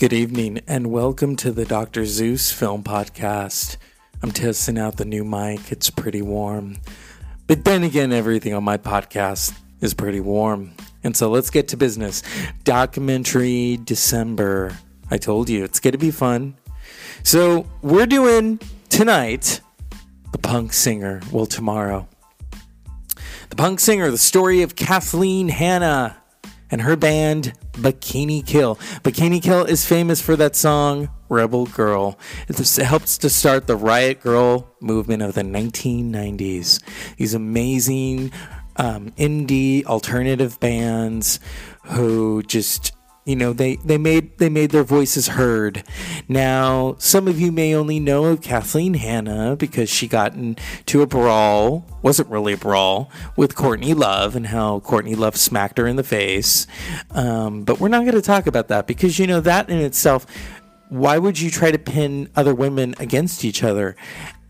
Good evening and welcome to the Dr. Zeus Film Podcast. I'm testing out the new mic, it's pretty warm. But then again, everything on my podcast is pretty warm. And so let's get to business. Documentary December. I told you it's going to be fun. So we're doing tonight The Punk Singer. Well, tomorrow. The Punk Singer, the story of Kathleen Hanna and her band Bikini Kill. Bikini Kill is famous for that song Rebel Girl. It helps to start the Riot Grrrl movement of the 1990s. These amazing um, indie alternative bands who just you know they, they made they made their voices heard. Now some of you may only know of kathleen hanna because she got into a brawl wasn't really a brawl with courtney love and how courtney love smacked her in the face. Um, but we're not going to talk about that because you know that in itself why would you try to pin other women against each other?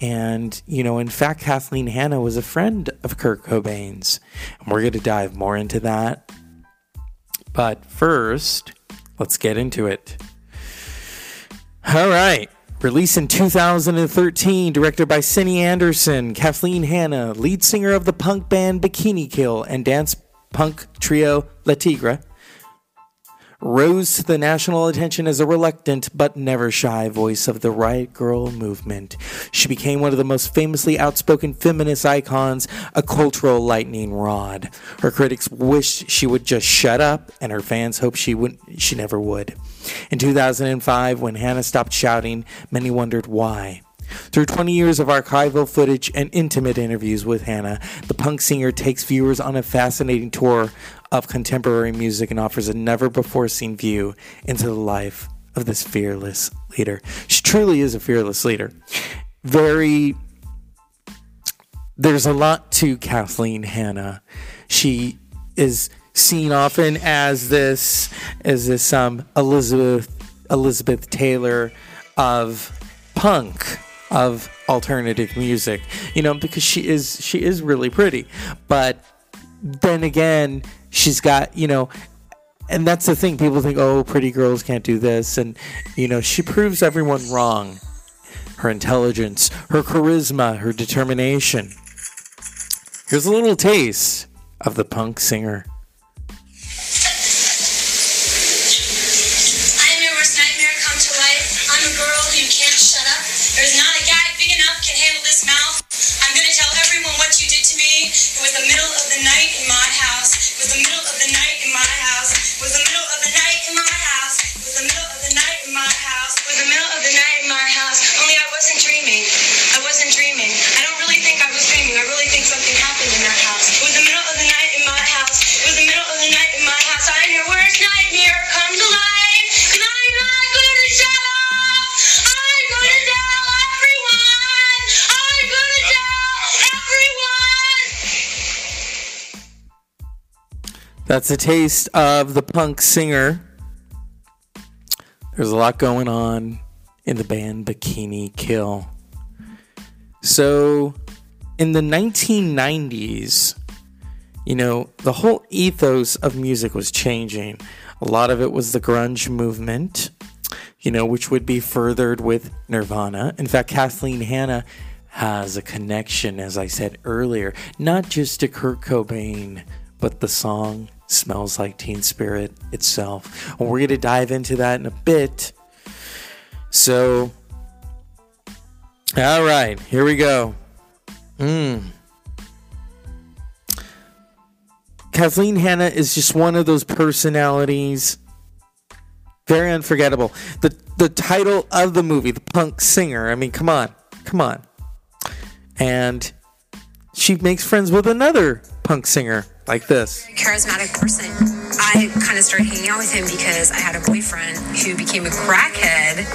And, you know, in fact, Kathleen Hanna was a friend of Kurt Cobain's. And we're going to dive more into that but first, let's get into it. All right. Released in 2013, directed by Cindy Anderson, Kathleen Hanna, lead singer of the punk band Bikini Kill and dance punk trio Le Tigre, rose to the national attention as a reluctant but never shy voice of the Riot Grrrl movement. She became one of the most famously outspoken feminist icons, a cultural lightning rod. Her critics wished she would just shut up, and her fans hoped she would she never would. In 2005, when Hanna stopped shouting, many wondered why. Through 20 years of archival footage and intimate interviews with Hanna, the punk singer takes viewers on a fascinating tour of contemporary music and offers a never before seen view into the life of this fearless leader. She truly is a fearless leader. Very, there's a lot to Kathleen Hanna. She is seen often as this, as this um, Elizabeth Elizabeth Taylor of punk of alternative music you know because she is she is really pretty. But then again she's got you know and that's the thing. People think oh pretty girls can't do this. And you know she proves everyone wrong. Her intelligence her charisma her determination. Here's a little taste of the punk singer That's a taste of the punk singer. There's a lot going on in the band Bikini Kill. So, in the 1990s, you know, the whole ethos of music was changing. A lot of it was the grunge movement, you know, which would be furthered with Nirvana. In fact, Kathleen Hanna has a connection, as I said earlier, not just to Kurt Cobain, but the song smells like Teen Spirit itself. And we're going to dive into that in a bit. So, all right, here we go. Mm. Kathleen Hanna is just one of those personalities. Very unforgettable. The the title of the movie, The Punk Singer. I mean, come on. Come on. And she makes friends with another punk singer like this. Charismatic person. I kind of started hanging out with him because I had a boyfriend who became a crackhead,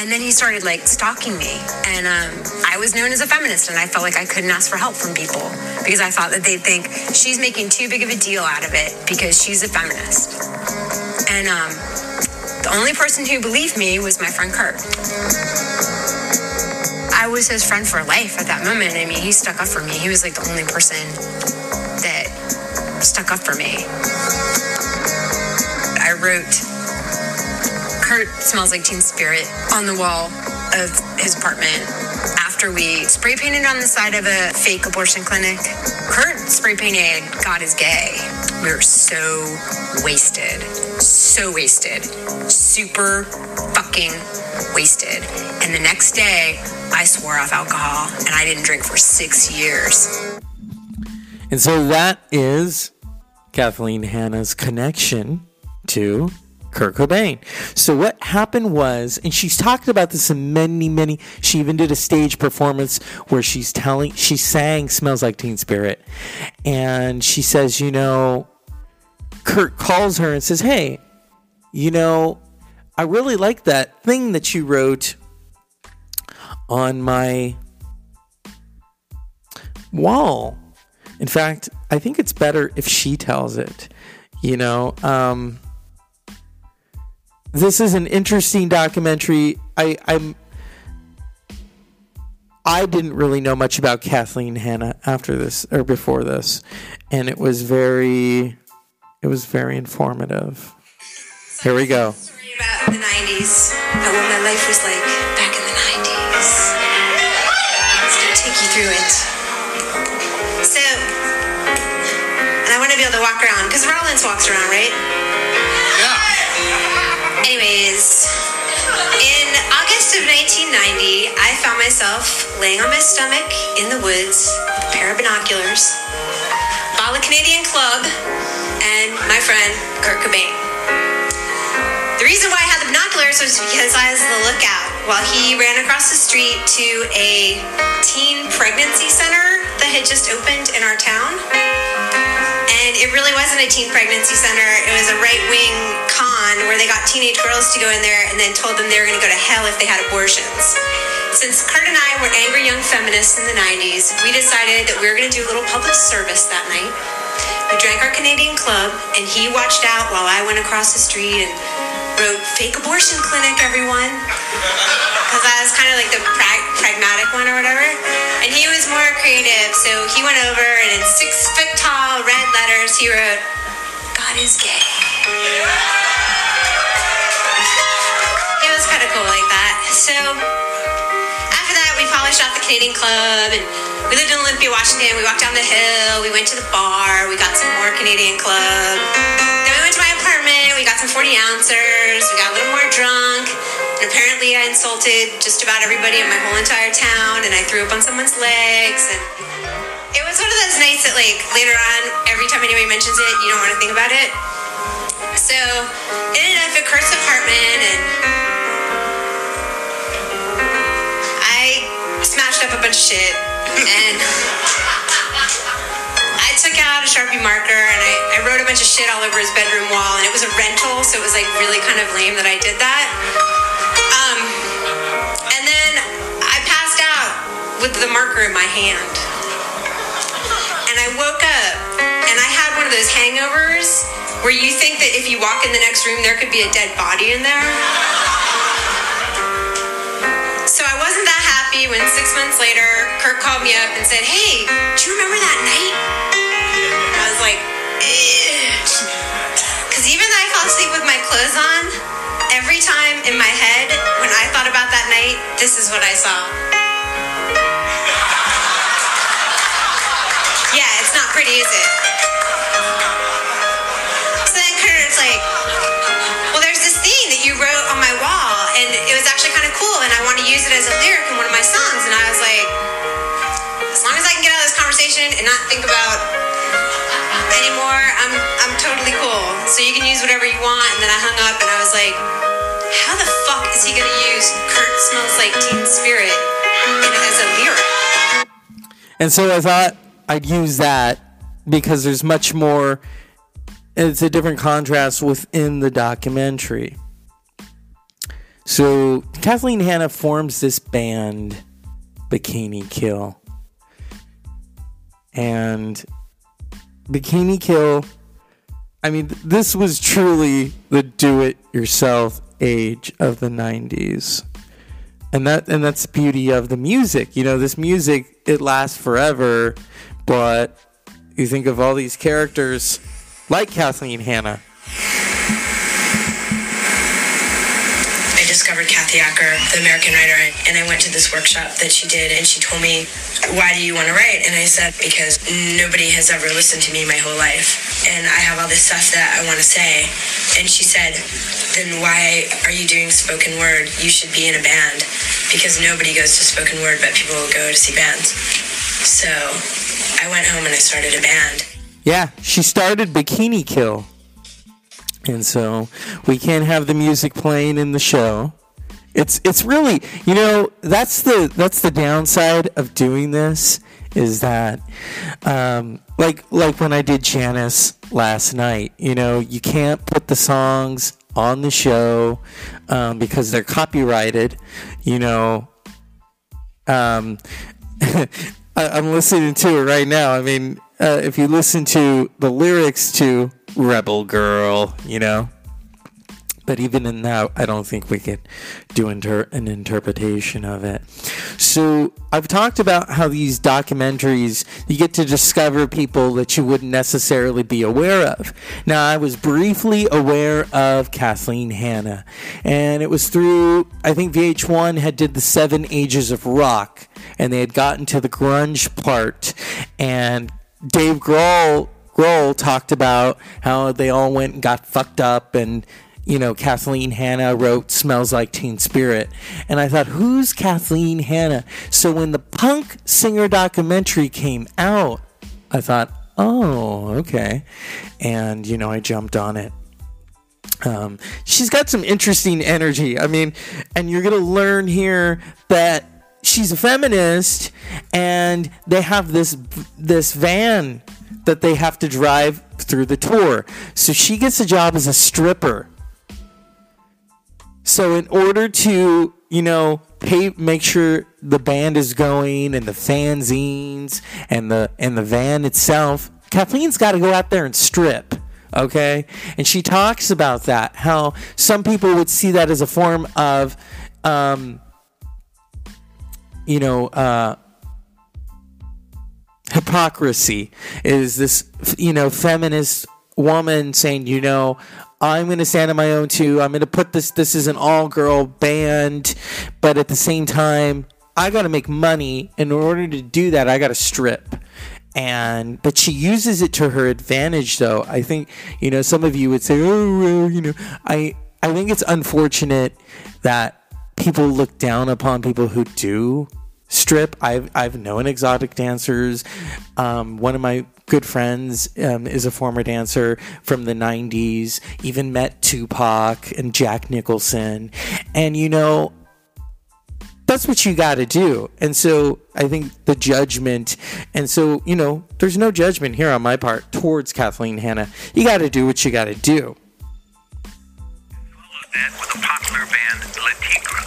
and then he started like stalking me. And um, I was known as a feminist, and I felt like I couldn't ask for help from people because I thought that they'd think she's making too big of a deal out of it because she's a feminist. And um, the only person who believed me was my friend Kurt. I was his friend for life at that moment. I mean, he stuck up for me. He was like the only person stuck up for me. I wrote Kurt smells like Teen Spirit on the wall of his apartment after we spray painted on the side of a fake abortion clinic. Kurt spray painted God is gay. We were so wasted. So wasted. Super fucking wasted. And the next day, I swore off alcohol and I didn't drink for six years. And so that is Kathleen Hanna's connection to Kurt Cobain. So what happened was, and she's talked about this in many, many. She even did a stage performance where she's telling, she sang "Smells Like Teen Spirit," and she says, you know, Kurt calls her and says, "Hey, you know, I really like that thing that you wrote on my wall." In fact, I think it's better if she tells it. You know, um, this is an interesting documentary. I, I'm I didn't really know much about Kathleen Hanna after this or before this, and it was very it was very informative. Here we go. About the 90s, about what my life was like back in the 90s. It's gonna take you through it. Be able to walk around because Rollins walks around, right? Yeah. Anyways, in August of 1990, I found myself laying on my stomach in the woods, with a pair of binoculars, of Canadian Club, and my friend Kurt Cobain. The reason why I had the binoculars was because I was the lookout while he ran across the street to a teen pregnancy center that had just opened in our town. And it really wasn't a teen pregnancy center. It was a right wing con where they got teenage girls to go in there and then told them they were going to go to hell if they had abortions. Since Kurt and I were angry young feminists in the 90s, we decided that we were going to do a little public service that night. We drank our Canadian club, and he watched out while I went across the street and wrote fake abortion clinic, everyone. Because I was kind of like the pra- pragmatic one or whatever. And he was more creative, so he went over and in six foot tall red letters, he wrote, God is gay. It was kind of cool like that. So off the Canadian Club and we lived in Olympia, Washington. We walked down the hill. We went to the bar. We got some more Canadian Club. Then we went to my apartment. We got some 40 ouncers. We got a little more drunk. And apparently, I insulted just about everybody in my whole entire town. And I threw up on someone's legs. And it was one of those nights that, like, later on, every time anybody mentions it, you don't want to think about it. So, ended up at Kurt's apartment, and smashed up a bunch of shit, and I took out a Sharpie marker and I, I wrote a bunch of shit all over his bedroom wall, and it was a rental, so it was like really kind of lame that I did that. Um, and then I passed out with the marker in my hand, and I woke up, and I had one of those hangovers where you think that if you walk in the next room, there could be a dead body in there. So I wasn't that when six months later, Kurt called me up and said, Hey, do you remember that night? I was like, Because even though I fell asleep with my clothes on, every time in my head, when I thought about that night, this is what I saw. And not think about anymore, I'm I'm totally cool. So you can use whatever you want. And then I hung up, and I was like, how the fuck is he gonna use Kurt smells like Teen Spirit as a lyric? And so I thought I'd use that because there's much more. It's a different contrast within the documentary. So Kathleen Hanna forms this band, Bikini Kill. And Bikini Kill, I mean, this was truly the do it yourself age of the 90s and that and that's the beauty of the music. You know this music it lasts forever but you think of all these characters like kathleen hanna discovered Kathy Acker, the American writer, and I went to this workshop that she did, and she told me, Why do you want to write? And I said, Because nobody has ever listened to me my whole life, and I have all this stuff that I want to say. And she said, Then why are you doing spoken word? You should be in a band, because nobody goes to spoken word, but people will go to see bands. So I went home and I started a band. Yeah, she started Bikini Kill. And so we can't have the music playing in the show. It's it's really you know that's the that's the downside of doing this is that um, like like when I did Janice last night you know you can't put the songs on the show um, because they're copyrighted you know um, I, I'm listening to it right now I mean uh, if you listen to the lyrics to Rebel Girl, you know. But even in that, I don't think we could do inter- an interpretation of it. So I've talked about how these documentaries, you get to discover people that you wouldn't necessarily be aware of. Now, I was briefly aware of Kathleen Hanna, and it was through, I think VH1 had did the Seven Ages of Rock, and they had gotten to the grunge part, and Dave Grohl Grohl talked about how they all went and got fucked up and you know, Kathleen Hanna wrote Smells Like Teen Spirit. And I thought, who's Kathleen Hanna? So when the punk singer documentary came out, I thought, oh, okay. And, you know, I jumped on it. Um, she's got some interesting energy. I mean, and you're to learn here that she's a feminist and they have this this van that they have to drive through the tour. So she gets a job as a stripper. So in order to, you know, pay make sure the band is going and the fanzines and the and the van itself, Kathleen's got to go out there and strip. Okay? And she talks about that how some people would see that as a form of um you know, uh hypocrisy is this you know feminist woman saying you know i'm going to stand on my own too. I'm going to put this this is an all girl band. But at the same time i got to make money. In order to do that i got to strip. And but she uses it to her advantage though. I think you know some of you would say oh well, you know i i think it's unfortunate that people look down upon people who do strip. I've I've known exotic dancers. Um, one of my good friends um, is a former dancer from the '90s. Even met Tupac and Jack Nicholson, and you know. That's what you got to do. And so I think the judgment, and so, you know, there's no judgment here on my part towards Kathleen Hanna. You got to do what you got to do. That with a popular band, Le Tigre.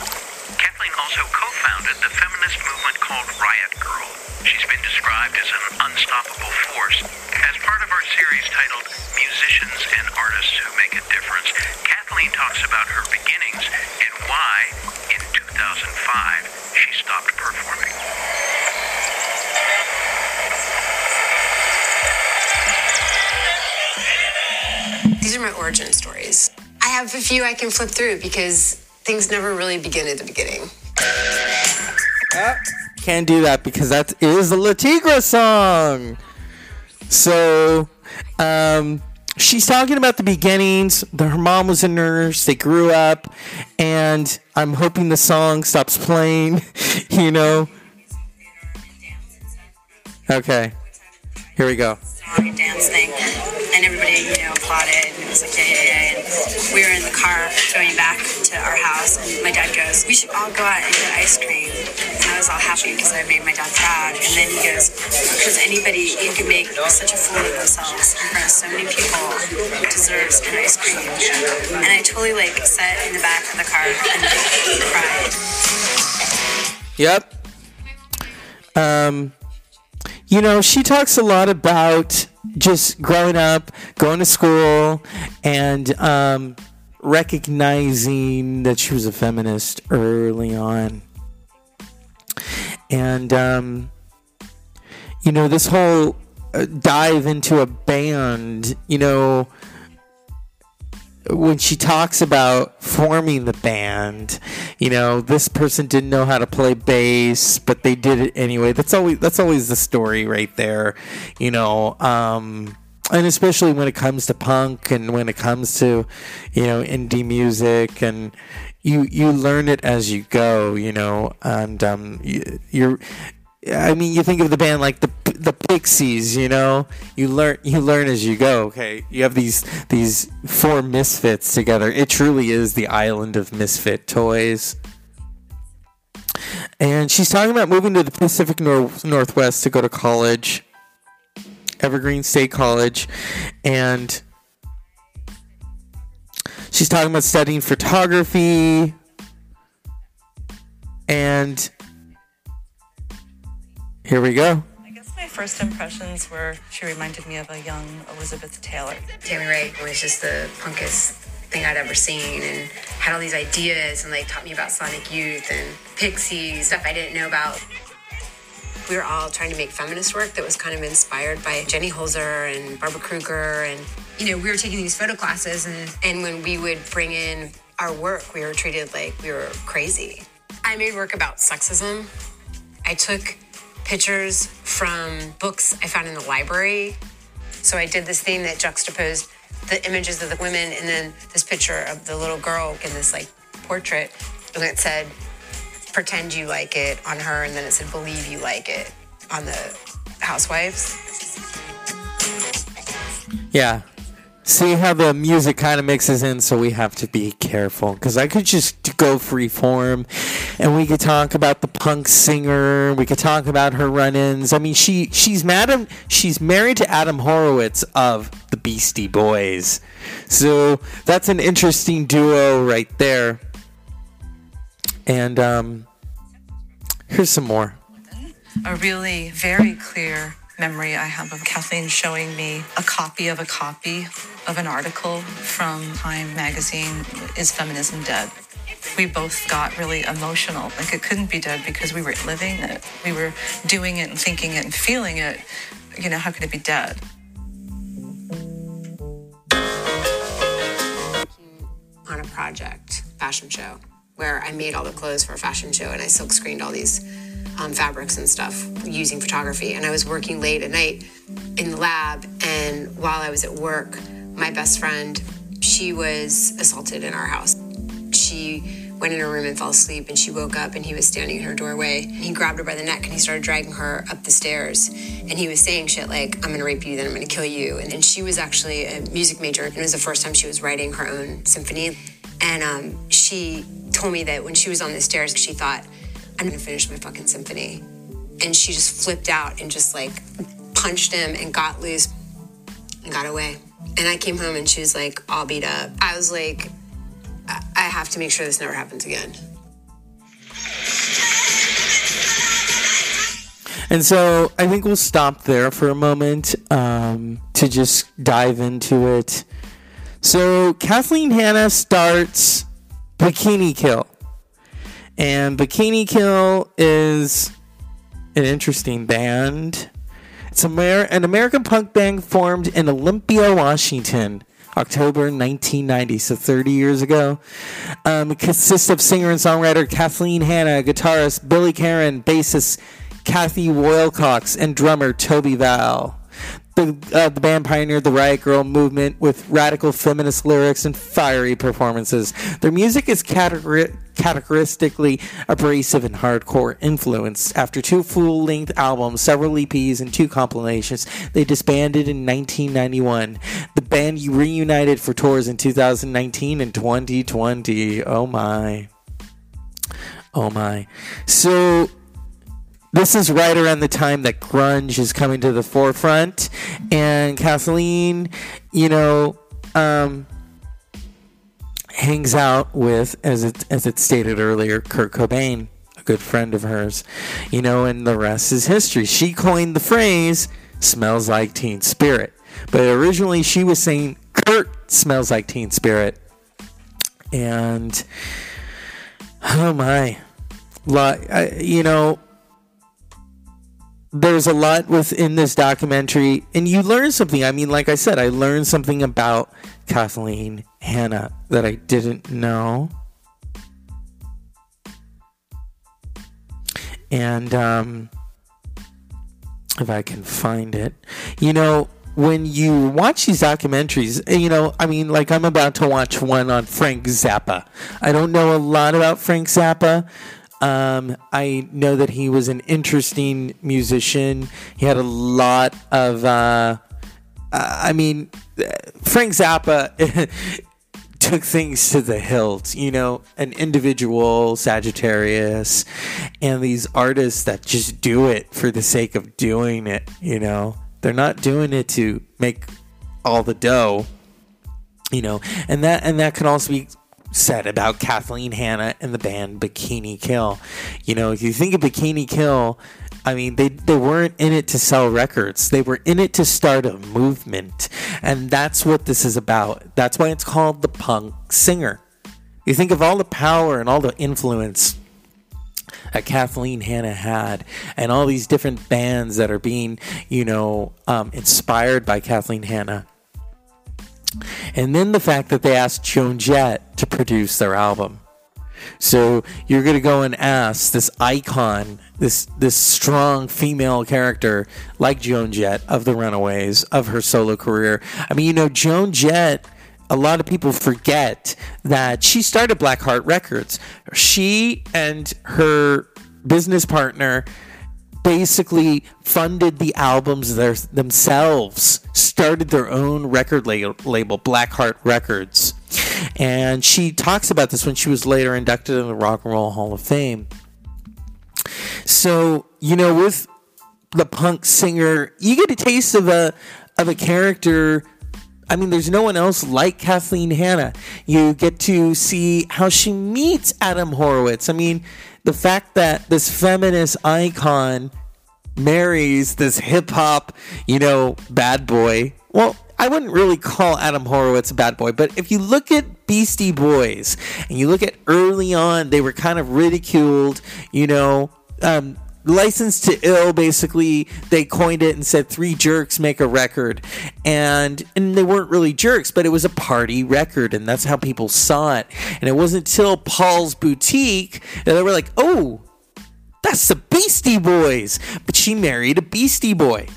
Kathleen also co-founded the feminist movement called Riot Grrrl. She's been described as an unstoppable force. As part of our series titled Musicians and Artists Who Make a Difference, Kathleen talks about her beginnings and why, in 2005, she stopped performing. These are my origin stories. I have a few I can flip through because things never really begin at the beginning. Can't do that because that is the Le Tigre song. So, um, she's talking about the beginnings. The, her mom was a nurse. They grew up, and I'm hoping the song stops playing. you know. Okay, here we go. song and dance thing, and everybody, you know, applauded, and it was like, yeah, yeah, yeah. We were in the car going back to our house, and my dad goes, we should all go out and get ice cream. And I was all happy because I made my dad proud. And then he goes, because anybody who can make such a fool of themselves in front of so many people deserves an ice cream. And I totally like sat in the back of the car and cried. Yep. Um, you know, she talks a lot about just growing up, going to school, and um, recognizing that she was a feminist early on. And, um, you know, this whole uh, dive into a band, you know, when she talks about forming the band, you know, this person didn't know how to play bass, but they did it anyway. That's always that's always the story right there, you know. Um, and especially when it comes to punk and when it comes to, you know, indie music and you you learn it as you go, you know, and um, you, you're I mean, you think of the band like the the Pixies, you know. You learn you learn as you go. Okay, you have these these four misfits together. It truly is the island of misfit toys. And she's talking about moving to the Pacific Nor- Northwest to go to college, Evergreen State College, and she's talking about studying photography and here we go. I guess my first impressions were she reminded me of a young Elizabeth Taylor. Tammy Rae was just the punkest thing I'd ever seen and had all these ideas and like taught me about Sonic Youth and Pixies, stuff I didn't know about. We were all trying to make feminist work that was kind of inspired by Jenny Holzer and Barbara Kruger and you know, we were taking these photo classes and, and when we would bring in our work, we were treated like we were crazy. I made work about sexism. I took pictures from books I found in the library. So I did this thing that juxtaposed the images of the women and then this picture of the little girl in this like portrait. And it said, pretend you like it on her, and then it said, believe you like it on the housewives. Yeah, see how the music kind of mixes in so we have to be careful. Because i could just go free form and we could talk about the punk singer we could talk about her run-ins. I mean she she's madam she's married to adam horovitz of the beastie boys. So that's an interesting duo right there. And um here's some more. A really very clear memory I have of Kathleen showing me a copy of a copy of an article from Time magazine, Is Feminism Dead? We both got really emotional. Like it couldn't be dead because we were living it. We were doing it and thinking it and feeling it. You know, how could it be dead? on a project fashion show where I made all the clothes for a fashion show and I silk screened all these um, fabrics and stuff using photography. And I was working late at night in the lab. And while I was at work, my best friend, she was assaulted in our house. She went in her room and fell asleep and she woke up and he was standing in her doorway. He grabbed her by the neck and he started dragging her up the stairs. And he was saying shit like, I'm gonna rape you, then I'm gonna kill you. And, and she was actually a music major and it was the first time she was writing her own symphony. And um, she told me that when she was on the stairs, she thought, I'm gonna finish my fucking symphony. And she just flipped out and just like punched him and got loose and got away. And I came home and she was like all beat up. I was like, I have to make sure this never happens again. And so I think we'll stop there for a moment um, to just dive into it. So Kathleen Hanna starts Bikini Kill. And Bikini Kill is an interesting band. It's Amer- an American punk band formed in Olympia, Washington, October 1990, so 30 years ago. Um, it consists of singer and songwriter Kathleen Hanna, guitarist Billy Karren, bassist Kathi Wilcox, and drummer Tobi Val. The, uh, the band pioneered the Riot Grrrl movement with radical feminist lyrics and fiery performances. Their music is categori- categoristically abrasive and hardcore influenced. After two full length albums, several EPs, and two compilations, they disbanded in 1991. The band reunited for tours in 2019 and 2020. Oh my. Oh my. So this is right around the time that grunge is coming to the forefront. And kathleen you know um, hangs out with as it as it stated earlier kurt cobain a good friend of hers you know and the rest is history. She coined the phrase smells like teen spirit. But originally she was saying kurt smells like teen spirit. And oh my like you know there's a lot within this documentary, and you learn something. I mean, like I said, I learned something about Kathleen Hanna that I didn't know. And um, if I can find it, you know, when you watch these documentaries, eh, you know, I mean, like I'm about to watch one on Frank Zappa. I don't know a lot about Frank Zappa. Um, I know that he was an interesting musician. He had a lot of, uh, I mean, Frank Zappa took things to the hilt, you know, an individual Sagittarius and these artists that just do it for the sake of doing it, you know. They're not doing it to make all the dough, you know, and that and that can also be said about Kathleen Hanna and the band Bikini Kill. You know, if you think of Bikini Kill, I mean, they, they weren't in it to sell records. They were in it to start a movement. And that's what this is about. That's why it's called the punk singer. You think of all the power and all the influence that Kathleen Hanna had, and all these different bands that are being, you know, um, inspired by Kathleen Hanna. And then the fact that they asked Joan Jett to produce their album. So you're going to go and ask this icon, this this strong female character like Joan Jett of the Runaways of her solo career. I mean, you know, Joan Jett a lot of people forget that she started Blackheart Records. She and her business partner basically funded the albums their, themselves, started their own record label, Blackheart Records. And she talks about this when she was later inducted in the Rock and Roll Hall of Fame. So, you know, with the punk singer, you get a taste of a of a character I mean, there's no one else like Kathleen Hanna. You get to see how she meets Adam Horovitz. I mean, the fact that this feminist icon marries this hip hop, you know, bad boy. Well, I wouldn't really call Adam Horovitz a bad boy, but if you look at Beastie Boys and you look at early on, they were kind of ridiculed, you know. Um, Licensed to Ill, basically, they coined it and said three jerks make a record, and and they weren't really jerks, but it was a party record, and that's how people saw it. And it wasn't until Paul's Boutique that they were like, "Oh, that's the Beastie Boys," but she married a Beastie Boy.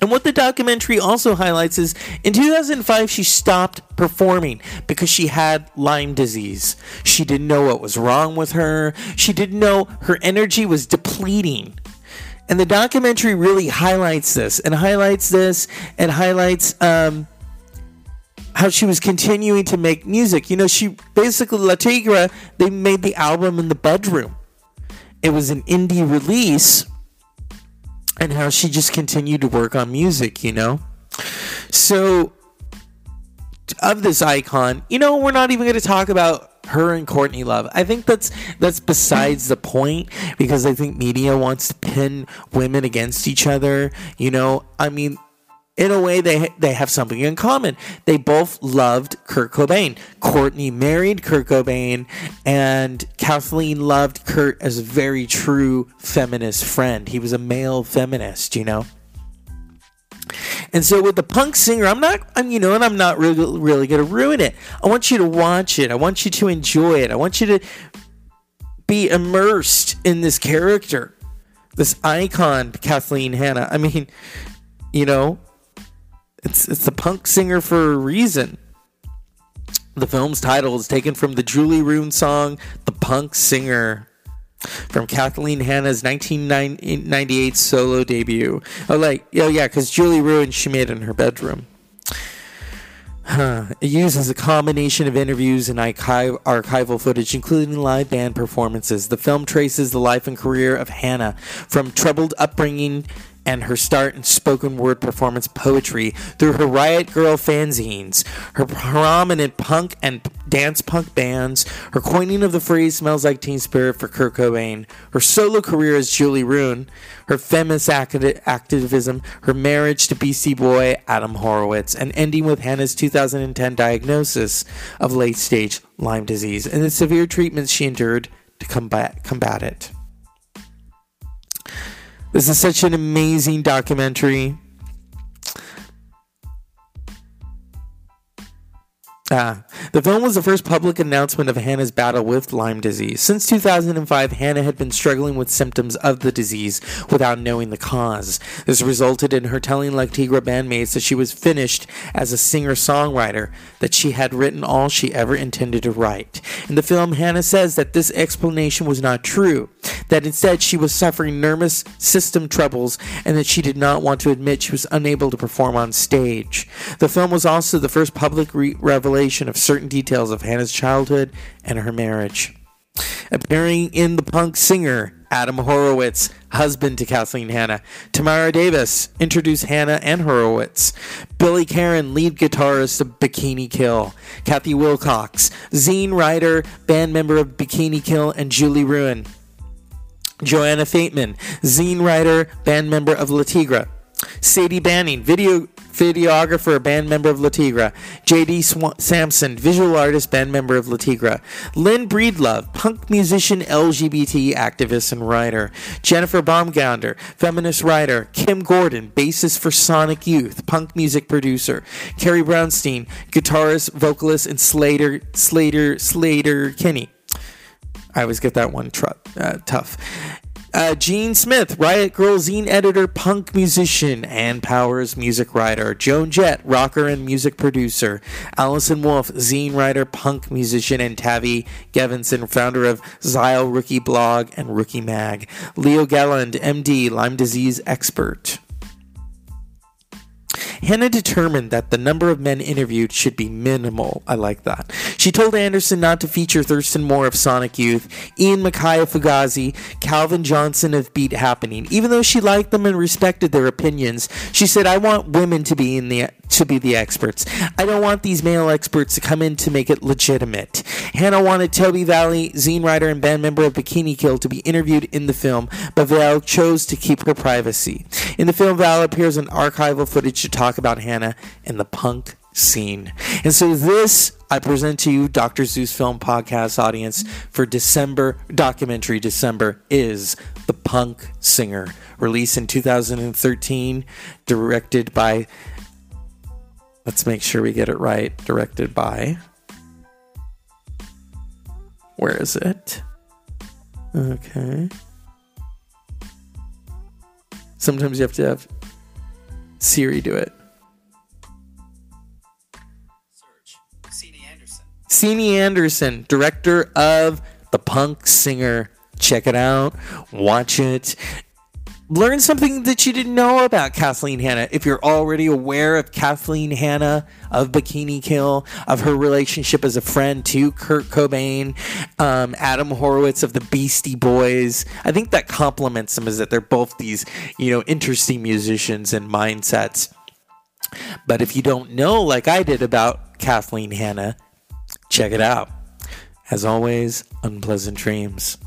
And what the documentary also highlights is in 2005, she stopped performing because she had Lyme disease. She didn't know what was wrong with her, she didn't know her energy was depleting. And the documentary really highlights this and highlights this and highlights um, how she was continuing to make music. You know, she basically, Le Tigre, they made the album in the bedroom. It was an indie release and how she just continued to work on music, you know? So, of this icon, you know, we're not even going to talk about her and Courtney Love. I think that's that's besides the point because I think media wants to pin women against each other. You know, I mean, in a way they they have something in common. They both loved Kurt Cobain. Courtney married Kurt Cobain and Kathleen loved Kurt as a very true feminist friend. He was a male feminist, you know. And so with the punk singer, I'm not, I'm, you know, and I'm not really, really going to ruin it. I want you to watch it. I want you to enjoy it. I want you to be immersed in this character, this icon, Kathleen Hanna. I mean, you know, it's it's the punk singer for a reason. The film's title is taken from the Julie Ruin song "The Punk Singer" from Kathleen Hanna's 1998 solo debut. Oh, like oh yeah, because Julie Ruin she made in her bedroom. Huh. It uses a combination of interviews and archival footage, including live band performances. The film traces the life and career of Hanna from troubled upbringing and her start in spoken word performance poetry through her Riot Grrrl fanzines, her prominent punk and dance punk bands, her coining of the phrase smells like teen spirit for Kurt Cobain, her solo career as Julie Ruin, her feminist activism, her marriage to Beastie Boy Adam Horovitz, and ending with Hanna's 2010 diagnosis of late stage Lyme disease and the severe treatments she endured to combat, combat it. This is such an amazing documentary. Ah, the film was the first public announcement of Hanna's battle with Lyme disease. Since 2005, Hanna had been struggling with symptoms of the disease without knowing the cause. This resulted in her telling Le Tigre bandmates that she was finished as a singer songwriter, that she had written all she ever intended to write. In the film, Hanna says that this explanation was not true, that instead she was suffering nervous system troubles, and that she did not want to admit she was unable to perform on stage. The film was also the first public re- revelation of certain details of Hanna's childhood and her marriage. Appearing in The Punk Singer, Adam Horovitz, husband to Kathleen Hanna. Tamra Davis introduced Hanna and Horovitz. Billy Karren, lead guitarist of Bikini Kill. Kathi Wilcox, zine writer, band member of Bikini Kill, and Julie Ruin. Johanna Fateman, zine writer, band member of Le Tigre. Sadie Benning, video videographer, band member of Le Tigre. J.D. Sw- Samson, visual artist, band member of Le Tigre. Lynn Breedlove, punk musician, LGBT activist, and writer. Jennifer Baumgardner, feminist writer. Kim Gordon, bassist for Sonic Youth, punk music producer. Carrie Brownstein, guitarist, vocalist, and Sleater, Sleater, Sleater Kinney. I always get that one tr- uh, tough. Uh, Gene Smith, Riot Grrrl zine editor, punk musician, and Powers music writer. Joan Jett, rocker and music producer. Allison Wolfe, zine writer, punk musician, and Tavi Gevinson, founder of Style Rookie Blog and Rookie Mag. Leo Galland, MD, Lyme disease expert. Hanna determined that the number of men interviewed should be minimal. I like that. She told Anderson not to feature Thurston Moore of Sonic Youth, Ian of Fugazi, Calvin Johnson of Beat Happening. Even though she liked them and respected their opinions, she said, "I want women to be in the to be the experts. I don't want these male experts to come in to make it legitimate." Hanna wanted Tobi Valley, zine writer and band member of Bikini Kill, to be interviewed in the film, but Val chose to keep her privacy. In the film, Val appears in archival footage to talk about Hanna and the punk scene. And so this I present to you Dr. Zeus Film Podcast audience for December documentary December is The Punk Singer, released in 2013, directed by Let's make sure we get it right. Directed by Where is it? Okay. Sometimes you have to have Siri do it. Sini Anderson, director of The Punk Singer. Check it out, watch it. Learn something that you didn't know about Kathleen Hanna. If you're already aware of Kathleen Hanna of Bikini Kill, of her relationship as a friend to Kurt Cobain, um, Adam Horovitz of the Beastie Boys, I think that complements them is that they're both these, you know, interesting musicians and mindsets. But if you don't know, like I did about Kathleen Hanna, check it out. As always, unpleasant dreams.